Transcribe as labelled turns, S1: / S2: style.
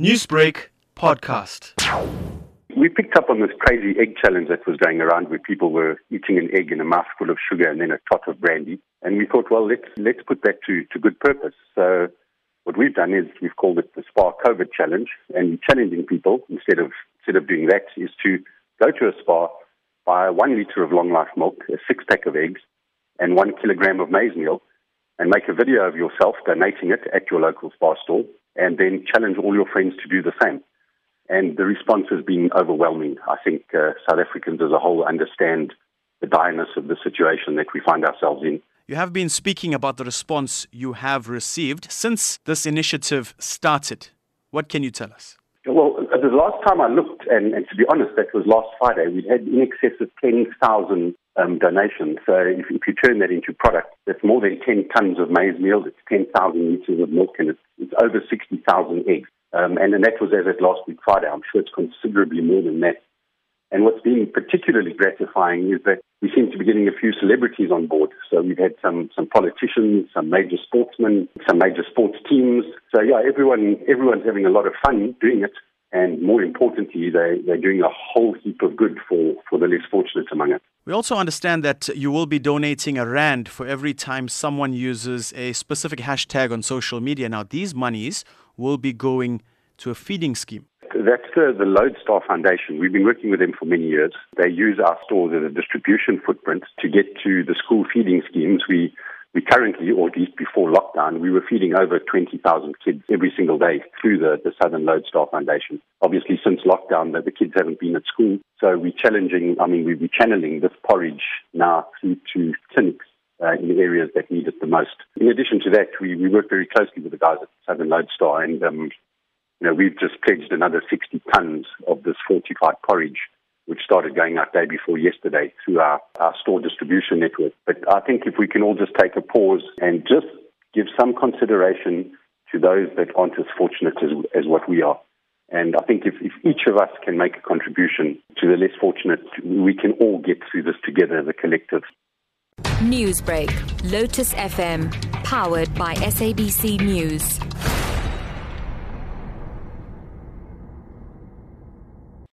S1: Newsbreak podcast.
S2: We picked up on this crazy egg challenge that was going around where people were eating an egg and a mouthful of sugar and then a tot of brandy. And we thought, well, let's, let's put that to, to good purpose. So what we've done is we've called it the Spar COVID Challenge and challenging people instead of, instead of doing that is to go to a Spar, buy one liter of long life milk, a six pack of eggs and one kilogram of maize meal and make a video of yourself donating it at your local Spar store and then challenge all your friends to do the same. And the response has been overwhelming. I think uh, South Africans as a whole understand the direness of the situation that we find ourselves in.
S1: You have been speaking about the response you have received since this initiative started. What can you tell us?
S2: Well, the last time I looked, and, and to be honest, that was last Friday, we had in excess of 10,000 um, donations. So if, if, you turn that into product, that's more than 10 tons of maize meal, it's 10,000 litres of milk, and it's, it's over 60,000 eggs. Um, and, and that was as at last week Friday. I'm sure it's considerably more than that. And what's been particularly gratifying is that we seem to be getting a few celebrities on board. So we've had some, some politicians, some major sportsmen, some major sports teams. So yeah, everyone, everyone's having a lot of fun doing it. And more importantly, they, they're doing a whole heap of good for, for the less fortunate among us.
S1: We also understand that you will be donating a rand for every time someone uses a specific hashtag on social media. Now, these monies will be going to a feeding scheme.
S2: That's the, the Lodestar Foundation. We've been working with them for many years. They use our stores as a distribution footprint to get to the school feeding schemes. We we currently, or at least before lockdown, we were feeding over 20,000 kids every single day through the, the Southern Lodestar Foundation. Obviously, since lockdown, the, the kids haven't been at school. So we're challenging, I mean, we're channeling this porridge now through to clinics uh, in the areas that need it the most. In addition to that, we, we work very closely with the guys at Southern Lodestar, and um, you know, we've just pledged another 60 tons of this fortified porridge which started going out day before yesterday through our, our store distribution network. But I think if we can all just take a pause and just give some consideration to those that aren't as fortunate as, as what we are. And I think if, if each of us can make a contribution to the less fortunate, we can all get through this together as a collective.
S3: Newsbreak, Lotus FM, powered by SABC News.